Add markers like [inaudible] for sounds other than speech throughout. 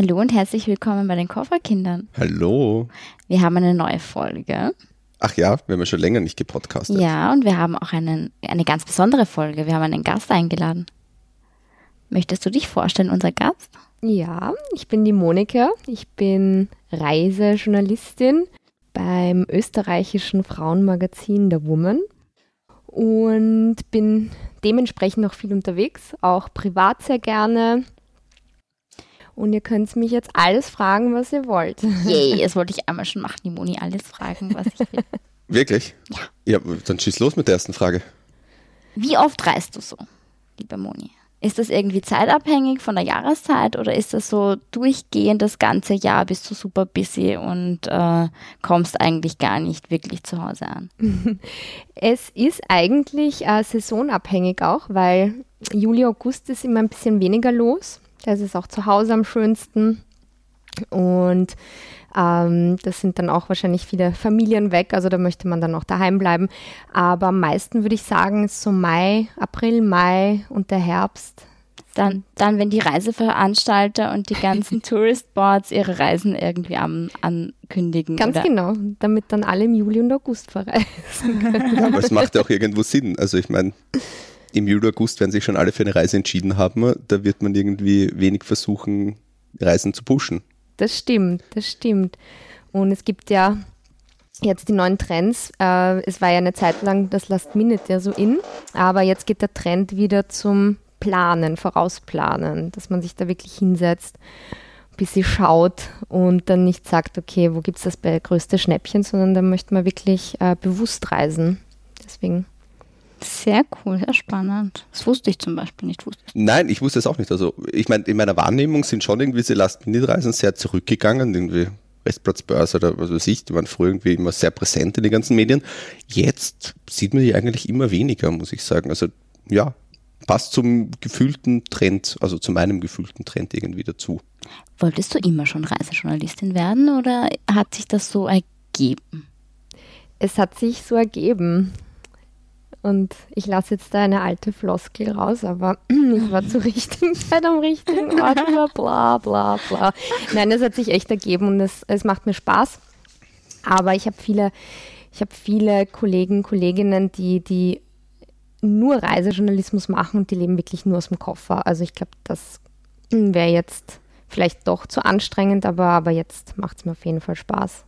Hallo und herzlich willkommen bei den Kofferkindern. Hallo. Wir haben eine neue Folge. Ach ja, wir haben ja schon länger nicht gepodcastet. Ja, und wir haben auch einen, eine ganz besondere Folge. Wir haben einen Gast eingeladen. Möchtest du dich vorstellen, unser Gast? Ja, ich bin die Monika. Ich bin Reisejournalistin beim österreichischen Frauenmagazin Der Woman und bin dementsprechend noch viel unterwegs, auch privat sehr gerne und ihr könnt mich jetzt alles fragen, was ihr wollt. Yay, [laughs] das wollte ich einmal schon machen, die Moni alles fragen, was ich will. Wirklich? Ja. Ja, dann schieß los mit der ersten Frage. Wie oft reist du so, liebe Moni? Ist das irgendwie zeitabhängig von der Jahreszeit oder ist das so durchgehend das ganze Jahr bist du super busy und äh, kommst eigentlich gar nicht wirklich zu Hause an? [laughs] Es ist eigentlich äh, saisonabhängig auch, weil Juli, August ist immer ein bisschen weniger los. Das ist auch zu Hause am schönsten. Und ähm, das sind dann auch wahrscheinlich viele Familien weg, also da möchte man dann auch daheim bleiben. Aber am meisten würde ich sagen, ist so Mai, April, Mai und der Herbst. Dann, dann wenn die Reiseveranstalter und die ganzen [laughs] Tourist Boards ihre Reisen irgendwie am, ankündigen. Ganz oder? genau, damit dann alle im Juli und August verreisen [laughs] können. Ja, aber es macht ja auch irgendwo Sinn. Also ich meine, im Juli, August werden sich schon alle für eine Reise entschieden haben. Da wird man irgendwie wenig versuchen, Reisen zu pushen. Das stimmt, das stimmt. Und es gibt ja jetzt die neuen Trends. Äh, es war ja eine Zeit lang das Last Minute ja so in, aber jetzt geht der Trend wieder zum Planen, Vorausplanen, dass man sich da wirklich hinsetzt, ein bisschen schaut und dann nicht sagt, okay, wo gibt es das größte Schnäppchen, sondern da möchte man wirklich äh, bewusst reisen. Deswegen. Sehr cool, sehr spannend. Das wusste ich zum Beispiel nicht. Wusste. Nein, ich wusste es auch nicht. Also ich meine, in meiner Wahrnehmung sind schon irgendwie diese Last-Minute-Reisen sehr zurückgegangen, irgendwie Restplatzbörse oder was weiß ich, die waren früher irgendwie immer sehr präsent in den ganzen Medien. Jetzt sieht man die eigentlich immer weniger, muss ich sagen. Also ja, passt zum gefühlten Trend, also zu meinem gefühlten Trend irgendwie dazu. Wolltest du immer schon Reisejournalistin werden oder hat sich das so ergeben? Es hat sich so ergeben. Und ich lasse jetzt da eine alte Floskel raus, aber [clears throat] ich war zur richtigen [laughs] Zeit am richtigen Ort, bla bla bla. Nein, es hat sich echt ergeben und es, es macht mir Spaß. Aber ich habe viele, ich habe viele Kollegen, Kolleginnen, die, die nur Reisejournalismus machen und die leben wirklich nur aus dem Koffer. Also ich glaube, das wäre jetzt vielleicht doch zu anstrengend, aber, aber jetzt macht es mir auf jeden Fall Spaß.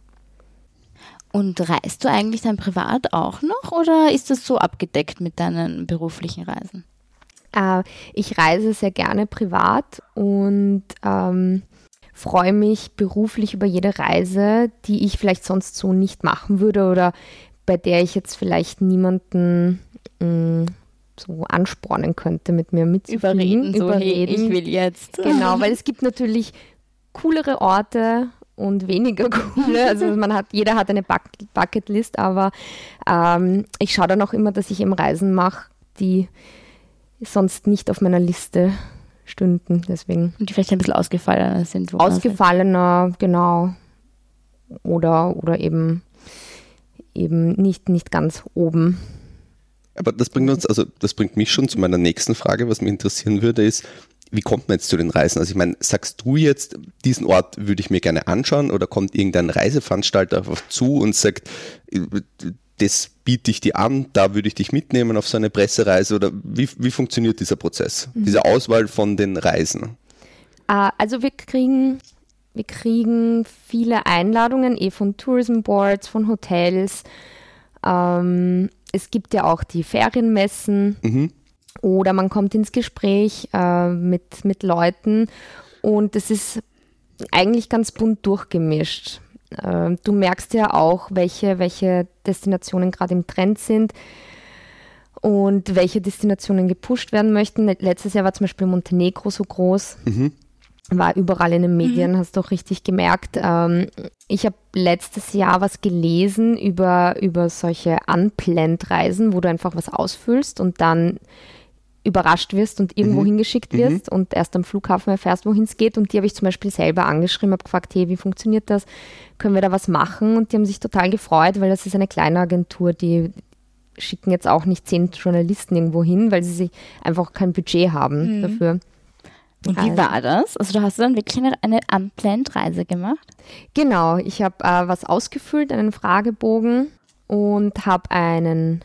Und reist du eigentlich dann privat auch noch oder ist das so abgedeckt mit deinen beruflichen Reisen? Äh, ich reise sehr gerne privat und ähm, freue mich beruflich über jede Reise, die ich vielleicht sonst so nicht machen würde oder bei der ich jetzt vielleicht niemanden mh, so anspornen könnte, mit mir mitzufliegen. Überreden, so hey, ich will jetzt. Genau, [laughs] weil es gibt natürlich coolere Orte und weniger coole. [laughs] Also man hat, jeder hat eine Buck Bucketlist, aber ähm, ich schaue dann auch immer, dass ich eben Reisen mache, die sonst nicht auf meiner Liste stünden. Deswegen. Und die vielleicht ein bisschen ausgefallener sind. Ausgefallener, genau. Oder, oder eben, eben nicht, nicht ganz oben. Aber das bringt uns, also das bringt mich schon zu meiner nächsten Frage, was mich interessieren würde, ist, wie kommt man jetzt zu den Reisen? Also ich meine, sagst du jetzt, diesen Ort würde ich mir gerne anschauen oder kommt irgendein Reiseveranstalter einfach zu und sagt, das biete ich dir an, da würde ich dich mitnehmen auf so eine Pressereise oder wie, wie funktioniert dieser Prozess, mhm. diese Auswahl von den Reisen? Also wir kriegen, wir kriegen viele Einladungen eh von Tourism Boards, von Hotels. Ähm, es gibt ja auch die Ferienmessen. Mhm oder man kommt ins Gespräch äh, mit, mit Leuten und es ist eigentlich ganz bunt durchgemischt. Äh, du merkst ja auch, welche, welche Destinationen gerade im Trend sind und welche Destinationen gepusht werden möchten. Letztes Jahr war zum Beispiel Montenegro so groß. Mhm. War überall in den Medien, mhm. hast du auch richtig gemerkt. Ähm, ich habe letztes Jahr was gelesen über, über solche Unplanned-Reisen, wo du einfach was ausfüllst und dann überrascht wirst und irgendwo mhm. hingeschickt wirst mhm. und erst am Flughafen erfährst, wohin es geht. Und die habe ich zum Beispiel selber angeschrieben, habe gefragt, hey, wie funktioniert das? Können wir da was machen? Und die haben sich total gefreut, weil das ist eine kleine Agentur, die schicken jetzt auch nicht zehn Journalisten irgendwo hin, weil sie sich einfach kein Budget haben mhm. dafür. Und wie Also- war das? Also du hast dann wirklich eine, eine unplanned Reise gemacht? Genau, ich habe äh, was ausgefüllt, einen Fragebogen und habe einen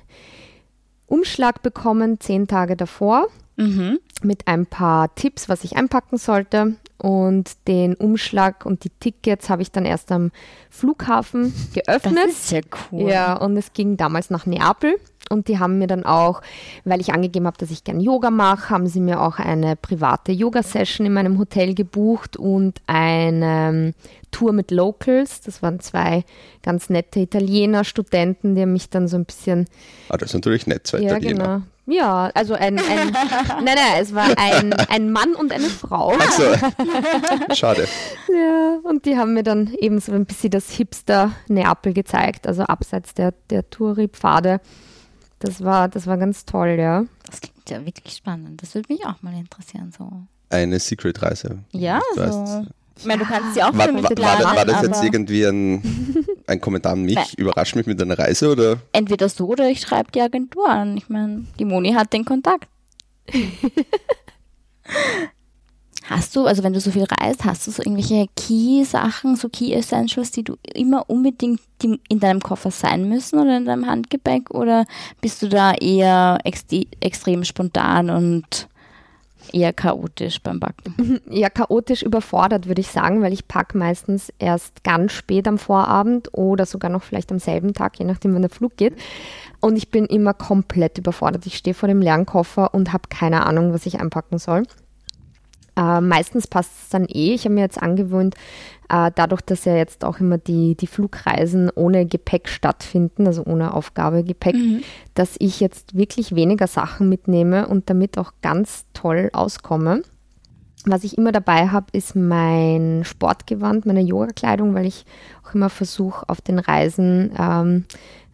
Umschlag bekommen, zehn Tage davor, Mhm. mit ein paar Tipps, was ich einpacken sollte. Und den Umschlag und die Tickets habe ich dann erst am Flughafen Das geöffnet. ist ja cool. Ja, und es ging damals nach Neapel. Und die haben mir dann auch, weil ich angegeben habe, dass ich gern Yoga mache, haben sie mir auch eine private Yoga-Session in meinem Hotel gebucht und eine ähm, Tour mit Locals. Das waren zwei ganz nette Italiener, Studenten, die haben mich dann so ein bisschen Ah, das ist natürlich nett, zwei ja, Italiener. genau. Ja, also ein, ein [laughs] nein, nein, es war ein, ein Mann und eine Frau. Ach so. [laughs] Schade. Ja, und die haben mir dann eben so ein bisschen das Hipster Neapel gezeigt, also abseits der, der Touri-Pfade. Das war, das war ganz toll, ja. Das klingt ja wirklich spannend. Das würde mich auch mal interessieren. So. Eine Secret-Reise. Ja, Du so. weißt. Ich meine, du kannst sie auch War, für war, mich war, planen, das- war das jetzt irgendwie ein, ein Kommentar an mich? Nein. Überrascht mich mit einer Reise oder? entweder so oder ich schreibe die Agentur an. Ich meine, die Moni hat den Kontakt. [laughs] Hast du, also wenn du so viel reist, hast du so irgendwelche Key-Sachen, so Key-Essentials, die du immer unbedingt in deinem Koffer sein müssen oder in deinem Handgepäck? Oder bist du da eher extre extrem spontan und eher chaotisch beim Backen? Ja, chaotisch überfordert, würde ich sagen, weil ich packe meistens erst ganz spät am Vorabend oder sogar noch vielleicht am selben Tag, je nachdem, wann der Flug geht. Und ich bin immer komplett überfordert. Ich stehe vor dem leeren Koffer und habe keine Ahnung, was ich einpacken soll. Äh, meistens passt es dann eh. Ich habe mir jetzt angewöhnt, äh, dadurch, dass ja jetzt auch immer die, die Flugreisen ohne Gepäck stattfinden, also ohne Aufgabegepäck, dass ich jetzt wirklich weniger Sachen mitnehme und damit auch ganz toll auskomme. Was ich immer dabei habe, ist mein Sportgewand, meine Yoga-Kleidung, weil ich auch immer versuche, auf den Reisen ähm,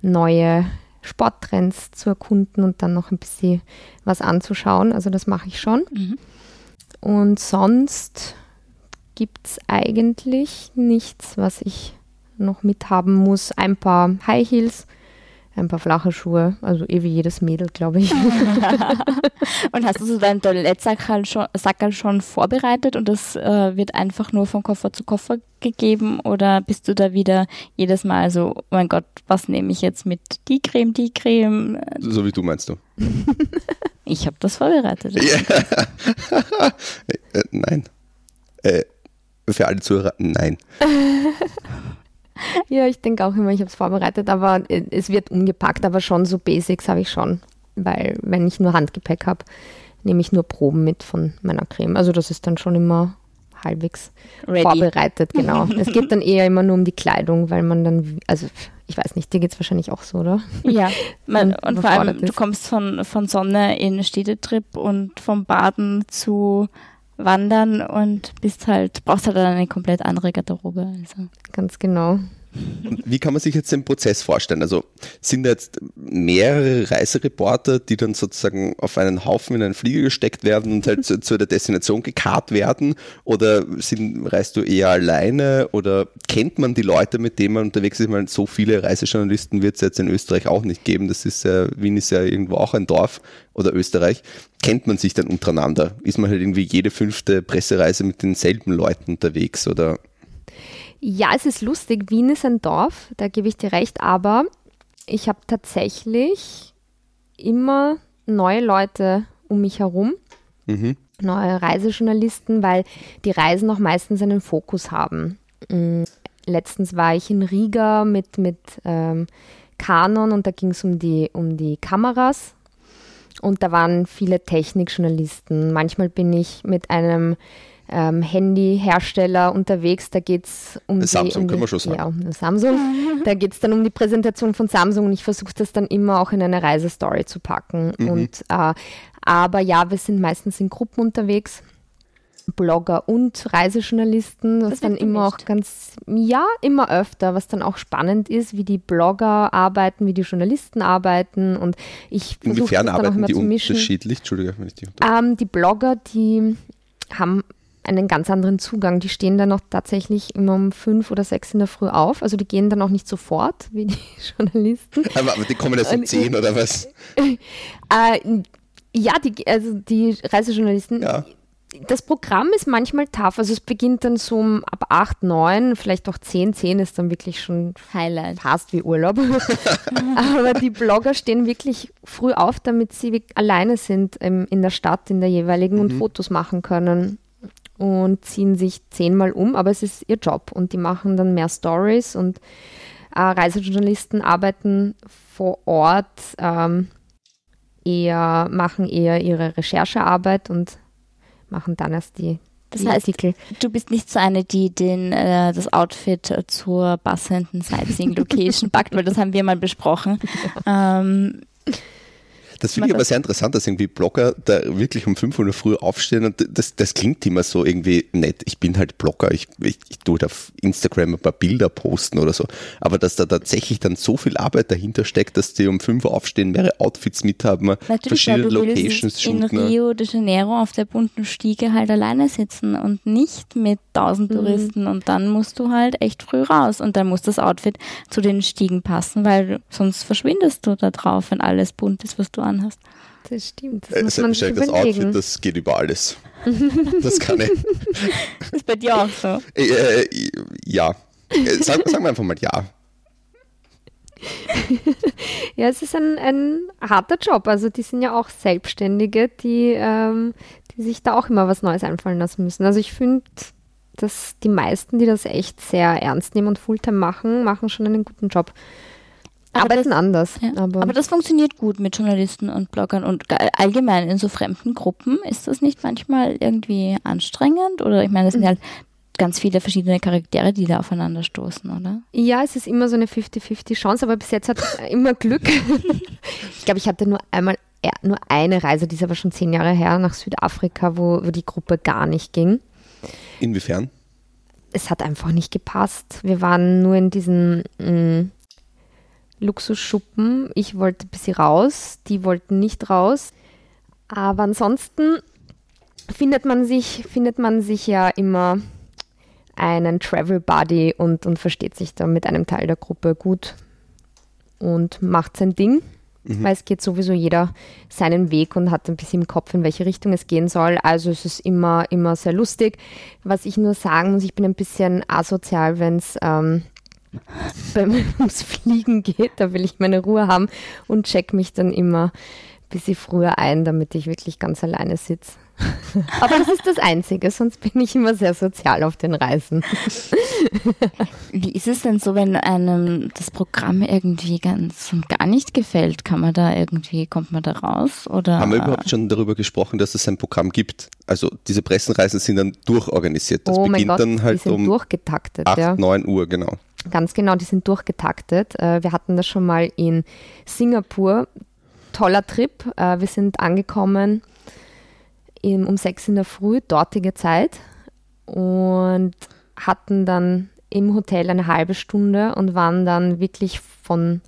neue Sporttrends zu erkunden und dann noch ein bisschen was anzuschauen. Also das mache ich schon. Mhm. Und sonst gibt es eigentlich nichts, was ich noch mithaben muss. Ein paar High Heels, ein paar flache Schuhe, also eh wie jedes Mädel, glaube ich. [laughs] Und hast du so deinen Toilettsackerl schon, Sackerl schon vorbereitet und das äh, wird einfach nur von Koffer zu Koffer gegeben oder bist du da wieder jedes Mal so, oh mein Gott, was nehme ich jetzt mit? Die Creme, die Creme. So wie du meinst du. [laughs] Ich habe das vorbereitet. [laughs] äh, nein. Äh, für alle Zuhörer, nein. [laughs] Ja, ich denke auch immer, ich habe es vorbereitet, aber äh, es wird umgepackt, aber schon so Basics habe ich schon. Weil wenn ich nur Handgepäck habe, nehme ich nur Proben mit von meiner Creme. Also das ist dann schon immer halbwegs Ready. vorbereitet, genau. [laughs] es geht dann eher immer nur um die Kleidung, weil man dann, also ich weiß nicht, dir geht es wahrscheinlich auch so, oder? Ja, [laughs] man, Und vor allem, überfordert du ist. kommst von, von Sonne in Städtetrip und vom Baden zu Wandern und bist halt, brauchst halt eine komplett andere Garderobe. Also. Ganz genau. Und wie kann man sich jetzt den Prozess vorstellen? Also sind da jetzt mehrere Reisereporter, die dann sozusagen auf einen Haufen in einen Flieger gesteckt werden und halt zu, zu der Destination gekarrt werden? Oder sind, reist du eher alleine? Oder kennt man die Leute, mit denen man unterwegs ist? Ich meine, so viele Reisejournalisten wird es jetzt in Österreich auch nicht geben. Das ist ja, Wien ist ja irgendwo auch ein Dorf oder Österreich. Kennt man sich dann untereinander? Ist man halt irgendwie jede fünfte Pressereise mit denselben Leuten unterwegs? Oder Ja, es ist lustig. Wien ist ein Dorf, da gebe ich dir recht, aber ich habe tatsächlich immer neue Leute um mich herum, mhm. neue Reisejournalisten, weil die Reisen auch meistens einen Fokus haben. Mm, Letztens war ich in Riga mit, mit ähm, Canon und da ging es um die, um die Kameras. Und da waren viele Technikjournalisten. Manchmal bin ich mit einem ähm, Handyhersteller unterwegs. Da geht es um die. Samsung, um die, können wir schon sagen. Ja, um Samsung. [laughs] Da geht es dann um die Präsentation von Samsung und ich versuche das dann immer auch in eine Reisestory zu packen. Mhm. Und, äh, aber ja, wir sind meistens in Gruppen unterwegs. Blogger und Reisejournalisten, was Das dann immer auch gemischt. ganz, ja, immer öfter, was dann auch spannend ist, wie die Blogger arbeiten, wie die Journalisten arbeiten und ich versuche das dann auch arbeiten immer die zu mischen. unterschiedlich? Entschuldige, wenn ich unter Ähm, die Blogger, die haben einen ganz anderen Zugang. Die stehen dann auch tatsächlich immer um fünf oder sechs in der Früh auf. Also die gehen dann auch nicht sofort [laughs] wie die [laughs] Journalisten. Aber, die kommen ja so um 10 oder was? [laughs] Äh, ja, die, also die Reisejournalisten, Ja. das Programm ist manchmal tough. Also es beginnt dann so um ab 8, 9, vielleicht auch 10. 10 ist dann wirklich schon Highlight. fast wie Urlaub. Aber die Blogger stehen wirklich früh auf, damit sie alleine sind in der Stadt, in der jeweiligen und Fotos machen können und ziehen sich zehnmal um, aber es ist ihr Job und die machen dann mehr Stories und äh, Reisejournalisten arbeiten vor Ort ähm, eher, machen eher ihre Recherchearbeit und machen dann erst die, Das heißt, Artikel. du bist nicht so eine, die den, äh, das Outfit zur passenden Sightseeing-Location [laughs] packt, weil das haben wir mal besprochen. Ähm, Das finde ich aber sehr interessant, dass irgendwie Blogger da wirklich um 5 Uhr früh aufstehen und das, das klingt immer so irgendwie nett. Ich bin halt Blogger, ich, ich, ich tue da auf Instagram ein paar Bilder posten oder so. Aber dass da tatsächlich dann so viel Arbeit dahinter steckt, dass die um 5 Uhr aufstehen, mehrere Outfits mithaben, natürlich, weil verschiedene du Locations in? Rio de Janeiro auf der bunten Stiege halt alleine sitzen und nicht mit tausend Touristen und dann musst du halt echt früh raus und dann muss das Outfit zu den Stiegen passen, weil sonst verschwindest du da drauf, wenn alles bunt ist, was du anhast. Das stimmt, das Äh, muss man sich das. Outfit, das geht über alles. Das kann ich. [laughs] Ist bei dir auch so. Äh, äh, ja. Äh, Sag, sagen wir einfach mal ja. [laughs] Ja, es ist ein, ein harter Job. Also die sind ja auch Selbstständige, die, ähm, die sich da auch immer was Neues einfallen lassen müssen. Also ich finde, dass die meisten, die das echt sehr ernst nehmen und Fulltime machen, machen schon einen guten Job. Aber Arbeiten das- anders. Ja. Aber, Aber, das funktioniert gut mit Journalisten und Bloggern und ge- allgemein in so fremden Gruppen. Ist das nicht manchmal irgendwie anstrengend? Oder ich meine, es sind ja halt ganz viele verschiedene Charaktere, die da aufeinander stoßen, oder? ja, es ist immer so eine 50-50 Chance, aber bis jetzt hat es [laughs] immer Glück. ich glaube, ich hatte nur einmal ja, nur eine Reise, die ist aber schon zehn Jahre her, nach Südafrika, wo, wo die Gruppe gar nicht ging. Inwiefern? es hat einfach nicht gepasst. Wir waren nur in diesen mh, Luxusschuppen. Ich wollte ein bisschen raus, die wollten nicht raus. Aber ansonsten findet man sich, findet man sich ja immer einen Travel Buddy und, und versteht sich da mit einem Teil der Gruppe gut und macht sein Ding. Weil es geht sowieso jeder seinen Weg und hat ein bisschen im Kopf, in welche Richtung es gehen soll. Also es ist immer, immer sehr lustig. Was ich nur sagen muss, ich bin ein bisschen asozial, wenn es ähm, [laughs] beim- ums Fliegen geht. Da will ich meine Ruhe haben und check mich dann immer ein bisschen früher ein, damit ich wirklich ganz alleine sitze. [laughs] Aber das ist das Einzige, sonst bin ich immer sehr sozial auf den Reisen. [laughs] Wie ist es denn so, wenn einem das Programm irgendwie ganz und gar nicht gefällt? Kann man da irgendwie, kommt man da raus? Oder Haben wir überhaupt schon darüber gesprochen, dass es ein Programm gibt? Also diese Pressenreisen sind dann durchorganisiert. Das oh mein beginnt Gott, dann die halt sind um durchgetaktet. 8, ja. 9 Uhr, genau. Ganz genau, die sind durchgetaktet. Äh, Wir hatten das schon mal in Singapur. Toller Trip. Äh, Wir sind angekommen um sechs in der Früh, dortige Zeit, und hatten dann im Hotel eine halbe Stunde und waren dann wirklich von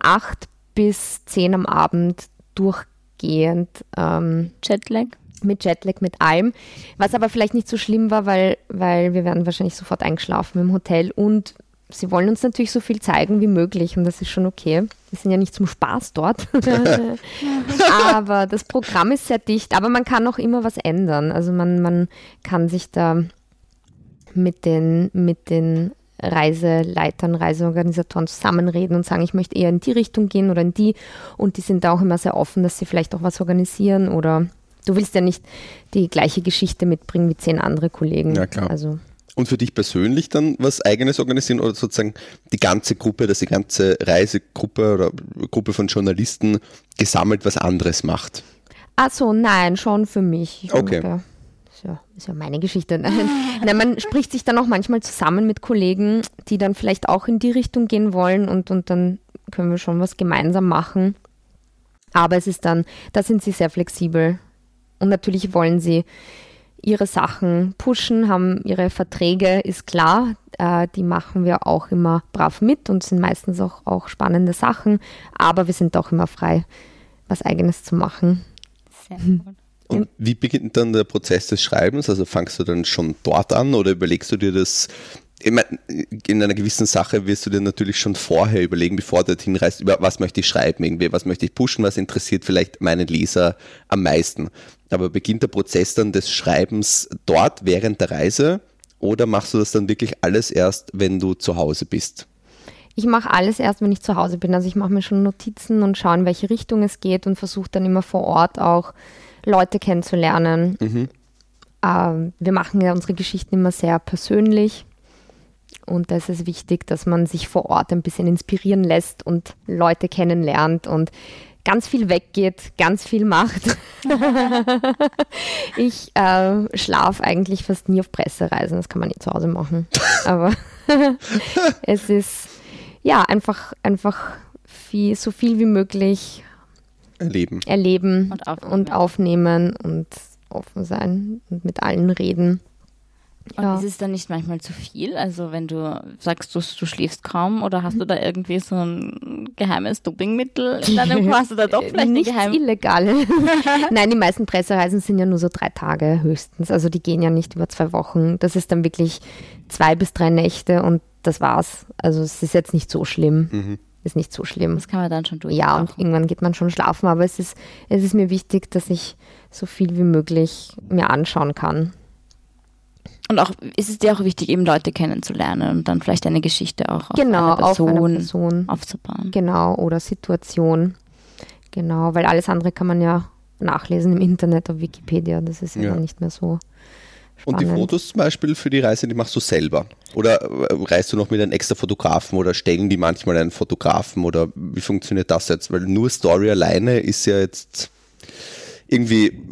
acht bis zehn am Abend durchgehend ähm, Jetlag? mit Jetlag, mit allem. Was aber vielleicht nicht so schlimm war, weil, weil wir werden wahrscheinlich sofort eingeschlafen im Hotel und sie wollen uns natürlich so viel zeigen wie möglich und das ist schon okay. Wir sind ja nicht zum Spaß dort. [laughs] aber das Programm ist sehr dicht, aber man kann auch immer was ändern. Also man, man kann sich da mit den, mit den Reiseleitern, Reiseorganisatoren zusammenreden und sagen, ich möchte eher in die Richtung gehen oder in die. Und die sind da auch immer sehr offen, dass sie vielleicht auch was organisieren oder du willst ja nicht die gleiche Geschichte mitbringen wie zehn andere Kollegen. Ja, klar. Also Und für dich persönlich dann was Eigenes organisieren oder sozusagen die ganze Gruppe, dass die ganze Reisegruppe oder Gruppe von Journalisten gesammelt was anderes macht? Ach so, nein, schon für mich. Ich Okay. Ist, ja, ist ja meine Geschichte. [laughs] Nein, nein, man spricht sich dann auch manchmal zusammen mit Kollegen, die dann vielleicht auch in die Richtung gehen wollen und, und dann können wir schon was gemeinsam machen. Aber es ist dann, da sind sie sehr flexibel. Und natürlich wollen sie ihre Sachen pushen, haben ihre Verträge, ist klar. Äh, die machen wir auch immer brav mit und sind meistens auch, auch spannende Sachen. Aber wir sind auch immer frei, was Eigenes zu machen. Sehr gut. Und wie beginnt dann der Prozess des Schreibens? Also fangst du dann schon dort an oder überlegst du dir das? Ich meine, in einer gewissen Sache wirst du dir natürlich schon vorher überlegen, bevor du dorthin reist, über was möchte ich schreiben, irgendwie, was möchte ich pushen, was interessiert vielleicht meinen Leser am meisten. Aber beginnt der Prozess dann des Schreibens dort während der Reise oder machst du das dann wirklich alles erst, wenn du zu Hause bist? Ich mache alles erst, wenn ich zu Hause bin. Also ich mache mir schon Notizen und schaue, in welche Richtung es geht und versuche dann immer vor Ort auch Leute kennenzulernen. Mhm. Ähm, wir machen ja unsere Geschichten immer sehr persönlich. Und da ist es wichtig, dass man sich vor Ort ein bisschen inspirieren lässt und Leute kennenlernt und ganz viel weggeht, ganz viel macht. [laughs] ich äh, schlafe eigentlich fast nie auf Pressereisen, das kann man nicht zu Hause machen. Aber [laughs] es ist ja einfach, einfach viel, so viel wie möglich erleben, erleben und aufnehmen. und, aufnehmen und offen sein und mit allen reden. Und ja. ist es dann nicht manchmal zu viel? Also wenn du sagst, du, du schläfst kaum oder hast du da irgendwie so ein geheimes Dopingmittel in deinem Hast du da doch vielleicht Nichts geheim Illegale. [laughs] Nein, die meisten Pressereisen sind ja nur so drei Tage höchstens. Also die gehen ja nicht über zwei Wochen. Das ist dann wirklich zwei bis drei Nächte und das war's. Also es ist jetzt nicht so schlimm. Mhm. Ist nicht so schlimm. Das kann man dann schon durch. Ja, und irgendwann geht man schon schlafen, aber es ist, es ist mir wichtig, dass ich so viel wie möglich mir anschauen kann. Und auch ist es dir auch wichtig, eben Leute kennenzulernen und dann vielleicht eine Geschichte auch auf genau, eine Person, auf eine Person aufzubauen. Genau, oder Situation. Genau, weil alles andere kann man ja nachlesen im Internet auf Wikipedia. Das ist ja, ja. nicht mehr so. Spannend. Und die Fotos zum Beispiel für die Reise, die machst du selber? Oder äh, reist du noch mit einem extra Fotografen oder stellen die manchmal einen Fotografen oder wie funktioniert das jetzt? Weil nur Story alleine ist ja jetzt irgendwie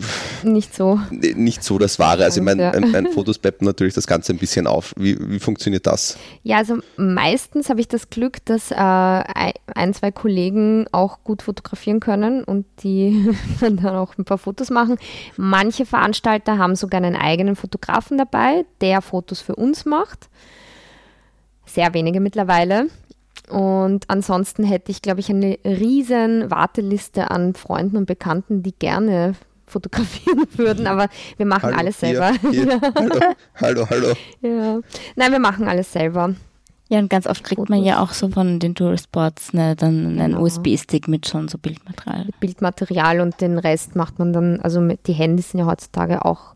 nicht so. Nicht so das Wahre. Also ich meine, ein, ein [laughs] Fotos peppen natürlich das Ganze ein bisschen auf. Wie, wie funktioniert das? Ja, also meistens habe ich das Glück, dass äh, ein, zwei Kollegen auch gut fotografieren können und die [laughs] dann auch ein paar Fotos machen. Manche Veranstalter haben sogar einen eigenen Fotografen dabei, der Fotos für uns macht. Sehr wenige mittlerweile. Und ansonsten hätte ich, glaube ich, eine riesen Warteliste an Freunden und Bekannten, die gerne fotografieren [laughs] würden, aber wir machen hallo, alles selber. Hier, [laughs] hier. hallo, hallo, hallo. Ja. Nein, wir machen alles selber. Ja, und ganz oft kriegt Fotos. man ja auch so von den Touristboards ne, dann einen genau. USB-Stick mit schon so Bildmaterial. Bildmaterial und den Rest macht man dann, also mit, die Handys sind ja heutzutage auch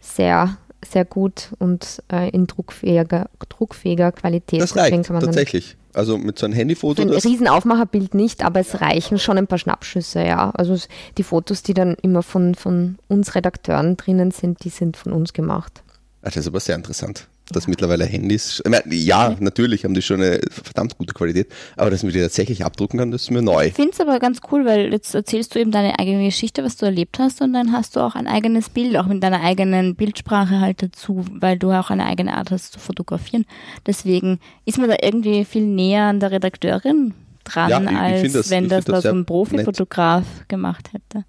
sehr sehr gut und äh, in druckfähiger, druckfähiger Qualität. Das reicht, tatsächlich. Also mit so einem Handyfoto. Ein Riesenaufmacherbild nicht, aber es reichen schon ein paar Schnappschüsse, ja. Also die Fotos, die dann immer von, von uns Redakteuren drinnen sind, die sind von uns gemacht. das ist aber sehr interessant dass mittlerweile Handys, meine, ja, natürlich haben die schon eine verdammt gute Qualität, aber dass man die tatsächlich abdrucken kann, das ist mir neu. Ich finde es aber ganz cool, weil jetzt erzählst du eben deine eigene Geschichte, was du erlebt hast und dann hast du auch ein eigenes Bild, auch mit deiner eigenen Bildsprache halt dazu, weil du auch eine eigene Art hast zu fotografieren. Deswegen ist man da irgendwie viel näher an der Redakteurin dran, ja, ich, als das, wenn das, das so ein Profifotograf gemacht hätte.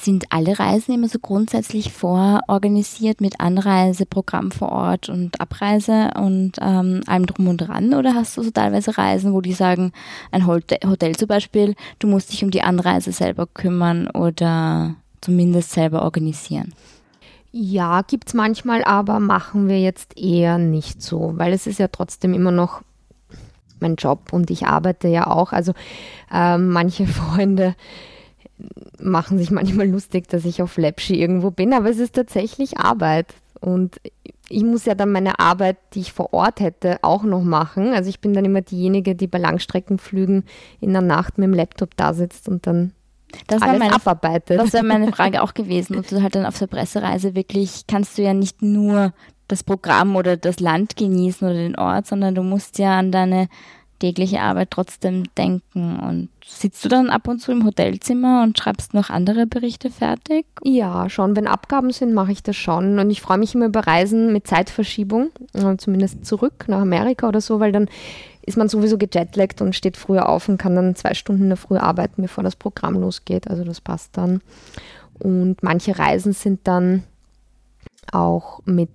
Sind alle Reisen immer so grundsätzlich vororganisiert mit Anreise, Programm vor Ort und Abreise und ähm, allem drum und dran? Oder hast du so teilweise Reisen, wo die sagen, ein Hotel zum Beispiel, du musst dich um die Anreise selber kümmern oder zumindest selber organisieren? Ja, gibt es manchmal, aber machen wir jetzt eher nicht so, weil es ist ja trotzdem immer noch mein Job und ich arbeite ja auch. Also äh, manche [laughs] Freunde machen sich manchmal lustig, dass ich auf Läppschi irgendwo bin, aber es ist tatsächlich Arbeit. Und ich muss ja dann meine Arbeit, die ich vor Ort hätte, auch noch machen. Also ich bin dann immer diejenige, die bei Langstreckenflügen in der Nacht mit dem Laptop da sitzt und dann das alles meine, abarbeitet. Das wäre meine [laughs] Frage auch gewesen. Und du halt dann auf der Pressereise wirklich, kannst du ja nicht nur das Programm oder das Land genießen oder den Ort, sondern du musst ja an deine tägliche Arbeit trotzdem denken. Und sitzt du dann ab und zu im Hotelzimmer und schreibst noch andere Berichte fertig? Ja, schon. Wenn Abgaben sind, mache ich das schon. Und ich freue mich immer über Reisen mit Zeitverschiebung, äh, zumindest zurück nach Amerika oder so, weil dann ist man sowieso gejetlaggt und steht früher auf und kann dann zwei Stunden in der Früh arbeiten, bevor das Programm losgeht. Also das passt dann. Und manche Reisen sind dann auch mit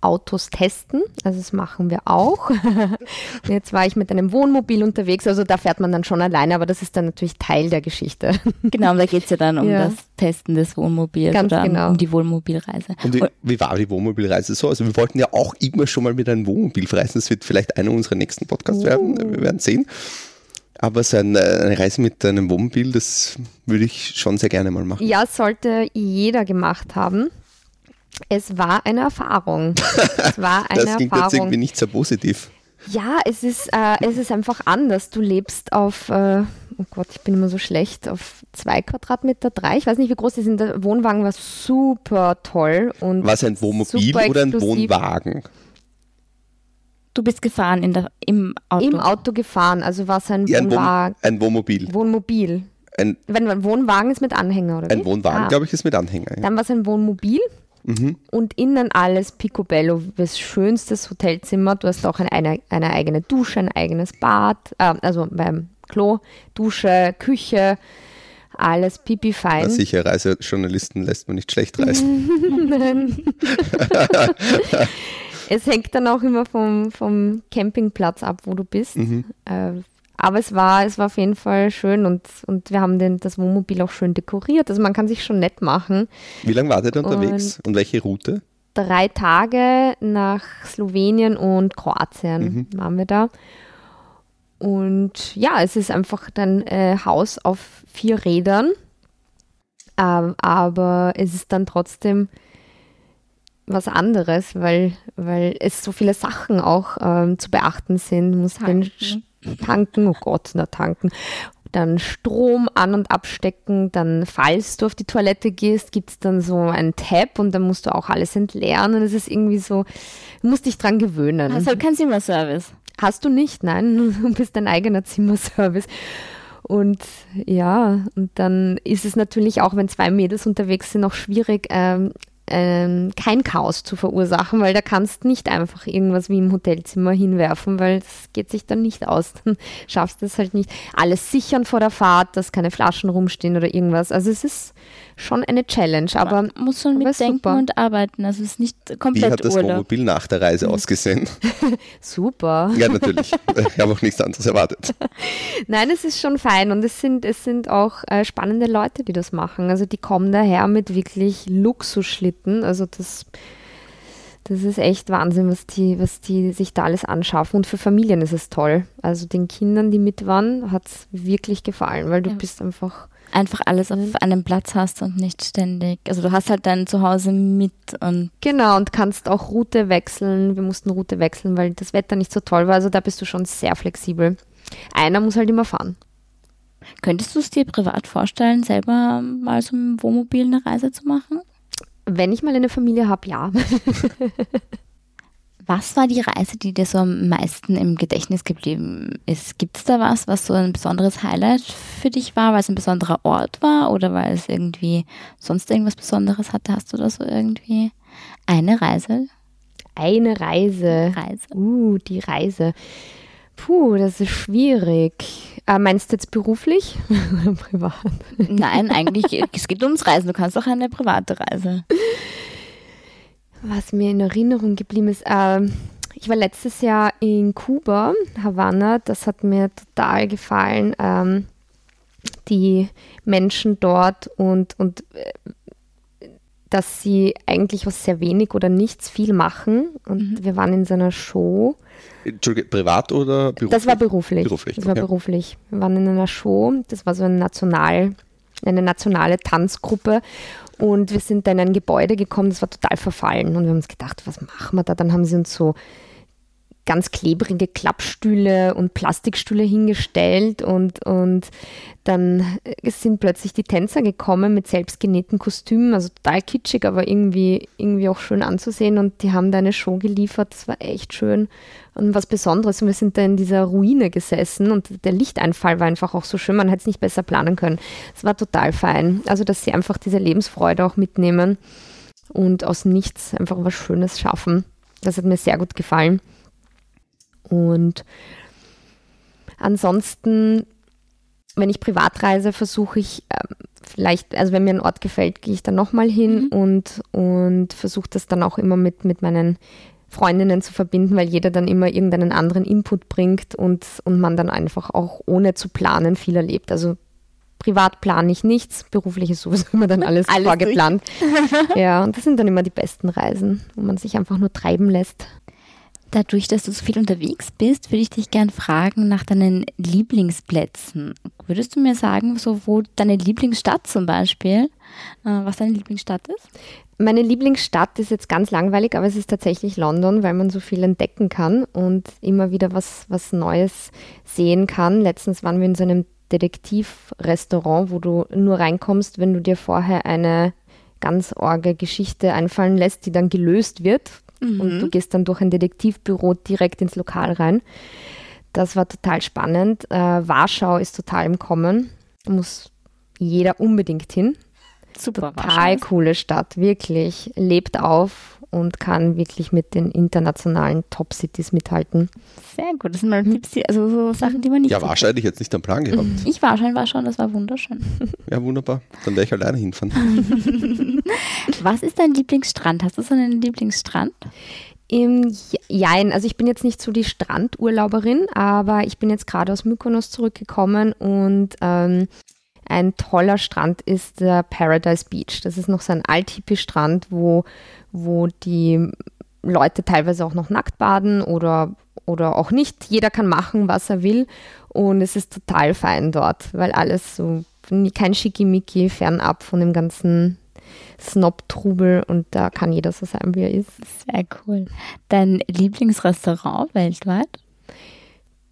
Autos testen. Also das machen wir auch. [laughs] Jetzt war ich mit einem Wohnmobil unterwegs, also da fährt man dann schon alleine, aber das ist dann natürlich Teil der Geschichte. [laughs] Genau, da geht es ja dann um ja. das Testen des Wohnmobils Ganz oder genau. um die Wohnmobilreise. Und wie, wie, war die Wohnmobilreise so? Also wir wollten ja auch immer schon mal mit einem Wohnmobil reisen. Das wird vielleicht einer unserer nächsten Podcasts oh. werden. Wir werden sehen. Aber so eine, eine Reise mit einem Wohnmobil, das würde ich schon sehr gerne mal machen. Ja, sollte jeder gemacht haben. Es war eine Erfahrung. Es war [laughs] eine das klingt jetzt Erfahrung. irgendwie nicht so positiv. Ja, es ist, äh, es ist einfach anders. Du lebst auf, äh, oh Gott, ich bin immer so schlecht, auf zwei Quadratmeter, drei. Ich weiß nicht, wie groß die sind. Der Wohnwagen war super toll. Und War es ein Wohnmobil oder ein. Wohnwagen? Du bist gefahren in der, im Auto. Im Auto gefahren, also war es ein Ja, ein, Wohn Wohnwagen. ein Wohnmobil. Wohnmobil. Ein, Wenn man Wohnwagen ist mit Anhänger, oder wie? ein Wohnwagen, Ah. glaube ich, ist mit Anhänger. Ja. Dann war es ein Wohnmobil Mhm. und innen alles picobello, das schönstes Hotelzimmer. Du hast auch eine, eine, eigene Dusche, ein eigenes Bad, äh, also beim Klo, Dusche, Küche, alles pipi Na fein. sicher, Reisejournalisten lässt man nicht schlecht reisen. [laughs] [laughs] Es hängt dann auch immer vom, vom Campingplatz ab, wo du bist. Mhm. Äh, aber es war, es war auf jeden Fall schön und, und wir haben den, das Wohnmobil auch schön dekoriert. Also man kann sich schon nett machen. Wie lange wartet ihr unterwegs und welche Route? drei Tage nach Slowenien und Kroatien Mhm. waren wir da. Und ja, es ist einfach dann äh, Haus auf vier Rädern. Ähm, aber es ist dann trotzdem was anderes, weil, weil es so viele Sachen auch ähm, zu beachten sind. Du musst den Tanken. Oh Gott, na tanken. Dann Strom an- und abstecken, dann falls du auf die Toilette gehst, gibt es dann so einen Tab und dann musst du auch alles entleeren und es ist irgendwie so, du musst dich dran gewöhnen. Hast halt keinen Zimmerservice. Hast du nicht, nein, [laughs] du bist dein eigener Zimmerservice. Und ja, und dann ist es natürlich auch, wenn zwei Mädels unterwegs sind, auch schwierig, ähm, ähm, kein Chaos zu verursachen, weil da kannst nicht einfach irgendwas wie im Hotelzimmer hinwerfen, weil das geht sich dann nicht aus. [laughs] Dann schaffst du es halt nicht. Alles sichern vor der Fahrt, dass keine Flaschen rumstehen oder irgendwas. Also es ist schon eine Challenge, aber Man muss schon mitdenken und arbeiten. Also es ist nicht Wie komplett hat das Urlaub. Wohnmobil nach der Reise [laughs] ausgesehen? super. ja, natürlich. Ich habe auch nichts anderes erwartet. [laughs] Nein, es ist schon fein und es sind, es sind auch äh, spannende Leute, die das machen. Also die kommen daher mit wirklich Luxusschlitten. Also das, das ist echt Wahnsinn, was die, was die sich da alles anschaffen. Und für Familien ist es toll. Also den Kindern, die mit waren, hat es wirklich gefallen, weil du Ja. bist einfach Einfach alles auf einem Platz hast und nicht ständig. Also du hast halt dein Zuhause mit und Genau, und kannst auch Route wechseln. Wir mussten Route wechseln, weil das Wetter nicht so toll war. Also da bist du schon sehr flexibel. Einer muss halt immer fahren. könntest du es dir privat vorstellen, selber mal so im Wohnmobil eine Reise zu machen? Wenn ich mal eine Familie habe, ja. [laughs] Was war die Reise, die dir so am meisten im Gedächtnis geblieben ist? Gibt es da was, was so ein besonderes Highlight für dich war, weil es ein besonderer Ort war oder weil es irgendwie sonst irgendwas Besonderes hatte? Hast du da so irgendwie eine Reise? Eine Reise. Reise? Uh, die Reise. Puh, das ist schwierig. Äh, meinst du jetzt beruflich [laughs] oder privat? Nein, eigentlich, es geht ums Reisen. Du kannst auch eine private Reise. [laughs] Was mir in Erinnerung geblieben ist, ähm, ich war letztes Jahr in Kuba, Havanna. Das hat mir total gefallen. Ähm, die Menschen dort und, und äh, dass sie eigentlich aus sehr wenig oder nichts viel machen. Und wir waren in so einer Show. Entschuldige, privat oder beruflich? Das war beruflich. Beruflich, Das war okay. beruflich. Wir waren in einer Show, das war so ein national, eine nationale Tanzgruppe und wir sind dann in ein Gebäude gekommen, das war total verfallen und wir haben uns gedacht, was machen wir da? Dann haben sie uns so ganz klebrige Klappstühle und Plastikstühle hingestellt und, und dann sind plötzlich die Tänzer gekommen mit selbstgenähten Kostümen, also total kitschig, aber irgendwie, irgendwie auch schön anzusehen und die haben da eine Show geliefert, das war echt schön und was Besonderes und wir sind da in dieser Ruine gesessen und der Lichteinfall war einfach auch so schön, man hätte es nicht besser planen können. Es war total fein, also dass sie einfach diese Lebensfreude auch mitnehmen und aus nichts einfach was Schönes schaffen. Das hat mir sehr gut gefallen. Und ansonsten, wenn ich privat reise, versuche ich ähm, vielleicht, also wenn mir ein Ort gefällt, gehe ich da nochmal hin und, und versuche das dann auch immer mit, mit meinen Freundinnen zu verbinden, weil jeder dann immer irgendeinen anderen Input bringt und, und man dann einfach auch ohne zu planen viel erlebt. Also privat plane ich nichts, beruflich ist sowieso immer dann [laughs] alles, Alles vorgeplant. [laughs] ja, und das sind dann immer die besten Reisen, wo man sich einfach nur treiben lässt. Dadurch, dass du so viel unterwegs bist, würde ich dich gern fragen nach deinen Lieblingsplätzen. Würdest du mir sagen, so wo deine Lieblingsstadt zum Beispiel, äh, was deine Lieblingsstadt ist? Meine Lieblingsstadt ist jetzt ganz langweilig, aber es ist tatsächlich London, weil man so viel entdecken kann und immer wieder was, was Neues sehen kann. Letztens waren wir in so einem Detektivrestaurant, wo du nur reinkommst, wenn du dir vorher eine ganz orge Geschichte einfallen lässt, die dann gelöst wird. Mhm. Und du gehst dann durch ein Detektivbüro direkt ins Lokal rein. Das war total spannend. Äh, Warschau ist total im Kommen. Da muss jeder unbedingt hin. Super. Total coole Stadt, wirklich. Lebt auf und kann wirklich mit den internationalen Top-Cities mithalten. Sehr gut, das sind mal Tipps, also so Sachen, die man nicht. Ja, wahrscheinlich jetzt nicht am Plan gehabt. [laughs] Ich war schon, war schon, das war wunderschön. Ja, wunderbar. Dann werde ich alleine hinfahren. [laughs] Was ist dein Lieblingsstrand? Hast du so einen Lieblingsstrand? Im Jein, also ich bin jetzt nicht so die Strandurlauberin, aber ich bin jetzt gerade aus Mykonos zurückgekommen und ähm, ein toller Strand ist der Paradise Beach. Das ist noch so ein Althippie-Strand, wo, wo die Leute teilweise auch noch nackt baden oder, oder auch nicht. Jeder kann machen, was er will. Und es ist total fein dort, weil alles so, kein Schickimicki, fernab von dem ganzen Snob-Trubel und da kann jeder so sein, wie er ist. Sehr cool. Dein Lieblingsrestaurant weltweit?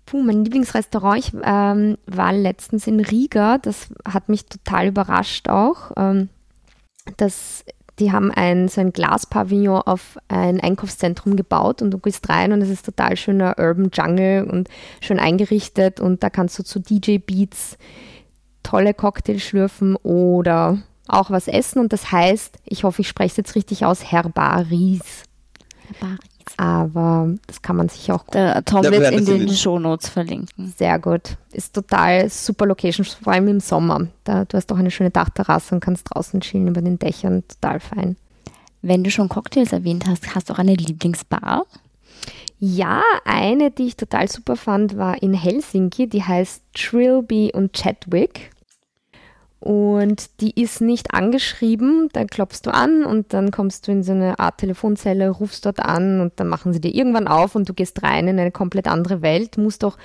Puh, mein Lieblingsrestaurant, ich ähm, war letztens in Riga, das hat mich total überrascht auch. Ähm, das, die haben ein, so ein Glaspavillon auf ein Einkaufszentrum gebaut und du gehst rein und es ist total schöner Urban Jungle und schön eingerichtet und da kannst du zu DJ-Beats tolle Cocktails schlürfen oder auch was essen und das heißt, ich hoffe, ich spreche es jetzt richtig aus, Herbaris. Herbaris aber das kann man sich auch gut. Der Tom wird in den Shownotes verlinken. Sehr gut. Ist total super Location, vor allem im Sommer. Da, du hast auch eine schöne Dachterrasse und kannst draußen chillen über den Dächern. Total fein. Wenn du schon Cocktails erwähnt hast, hast du auch eine Lieblingsbar? Ja, eine, die ich total super fand, war in Helsinki. Die heißt Trilby und Chadwick. Und die ist nicht angeschrieben, da klopfst du an und dann kommst du in so eine Art Telefonzelle, rufst dort an und dann machen sie dir irgendwann auf und du gehst rein in eine komplett andere Welt, musst doch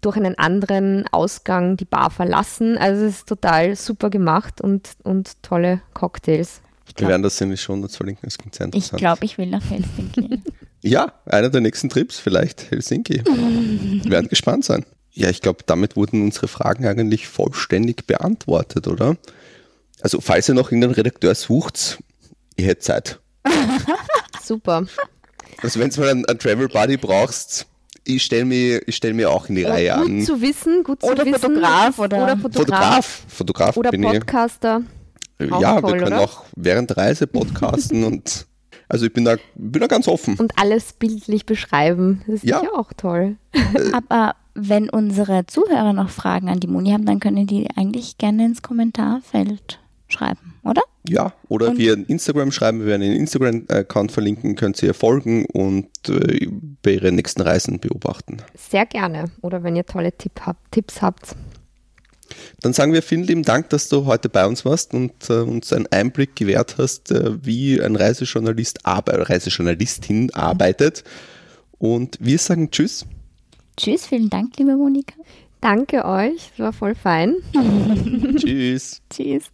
durch einen anderen Ausgang die Bar verlassen. Also es ist total super gemacht und, und tolle Cocktails. Glaub, Wir werden das in die Show Notes verlinken, das klingt sehr interessant. Ich glaube, ich will nach Helsinki. [laughs] ja, einer der nächsten Trips vielleicht, Helsinki. [laughs] Wir werden gespannt sein. Ja, ich glaube, damit wurden unsere Fragen eigentlich vollständig beantwortet, oder? Also, falls ihr noch irgendeinen Redakteur sucht, ihr hättet Zeit. [laughs] Super. Also, wenn du mal einen, einen Travel Buddy brauchst, ich stelle mir, stell mir auch in die oder Reihe gut an. Gut zu wissen, gut zu oder wissen. Fotograf oder, oder Fotograf. Fotograf, Fotograf oder bin Podcaster. Ich. Ja, toll, wir können oder? auch während der Reise podcasten und also ich bin da, bin da ganz offen. Und alles bildlich beschreiben. Das ist ja auch toll. Aber wenn unsere Zuhörer noch Fragen an die Moni haben, dann können die eigentlich gerne ins Kommentarfeld schreiben, oder? Ja, oder und via Instagram schreiben. Wir werden den Instagram-Account verlinken, könnt ihr folgen und äh, bei ihren nächsten Reisen beobachten. Sehr gerne. Oder wenn ihr tolle Tipp habt, Tipps habt. Dann sagen wir vielen lieben Dank, dass du heute bei uns warst und äh, uns einen Einblick gewährt hast, äh, wie ein Reisejournalist, Reisejournalistin arbeitet. Und wir sagen Tschüss. Tschüss, vielen Dank, liebe Monika. Danke euch, es war voll fein. Tschüss. Tschüss.